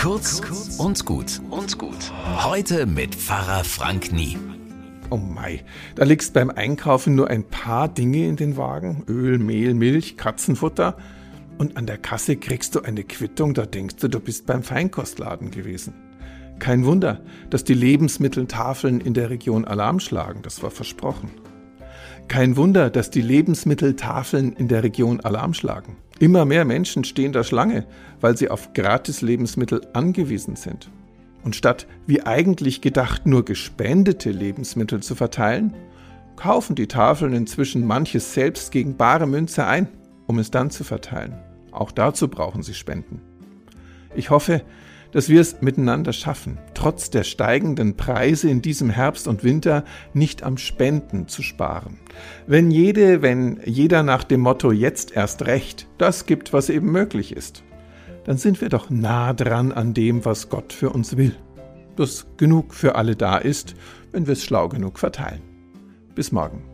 Kurz und gut und gut. Heute mit Pfarrer Frank Nie. Oh mei, da legst beim Einkaufen nur ein paar Dinge in den Wagen. Öl, Mehl, Milch, Katzenfutter. Und an der Kasse kriegst du eine Quittung, da denkst du, du bist beim Feinkostladen gewesen. Kein Wunder, dass die Lebensmitteltafeln in der Region Alarm schlagen, das war versprochen. Kein Wunder, dass die Lebensmitteltafeln in der Region Alarm schlagen. Immer mehr Menschen stehen da Schlange, weil sie auf Gratis-Lebensmittel angewiesen sind. Und statt wie eigentlich gedacht nur gespendete Lebensmittel zu verteilen, kaufen die Tafeln inzwischen manches selbst gegen bare Münze ein, um es dann zu verteilen. Auch dazu brauchen sie Spenden. Ich hoffe, dass wir es miteinander schaffen, trotz der steigenden Preise in diesem Herbst und Winter nicht am Spenden zu sparen. Wenn jede, wenn jeder nach dem Motto jetzt erst recht das gibt, was eben möglich ist, dann sind wir doch nah dran an dem, was Gott für uns will. Dass genug für alle da ist, wenn wir es schlau genug verteilen. Bis morgen.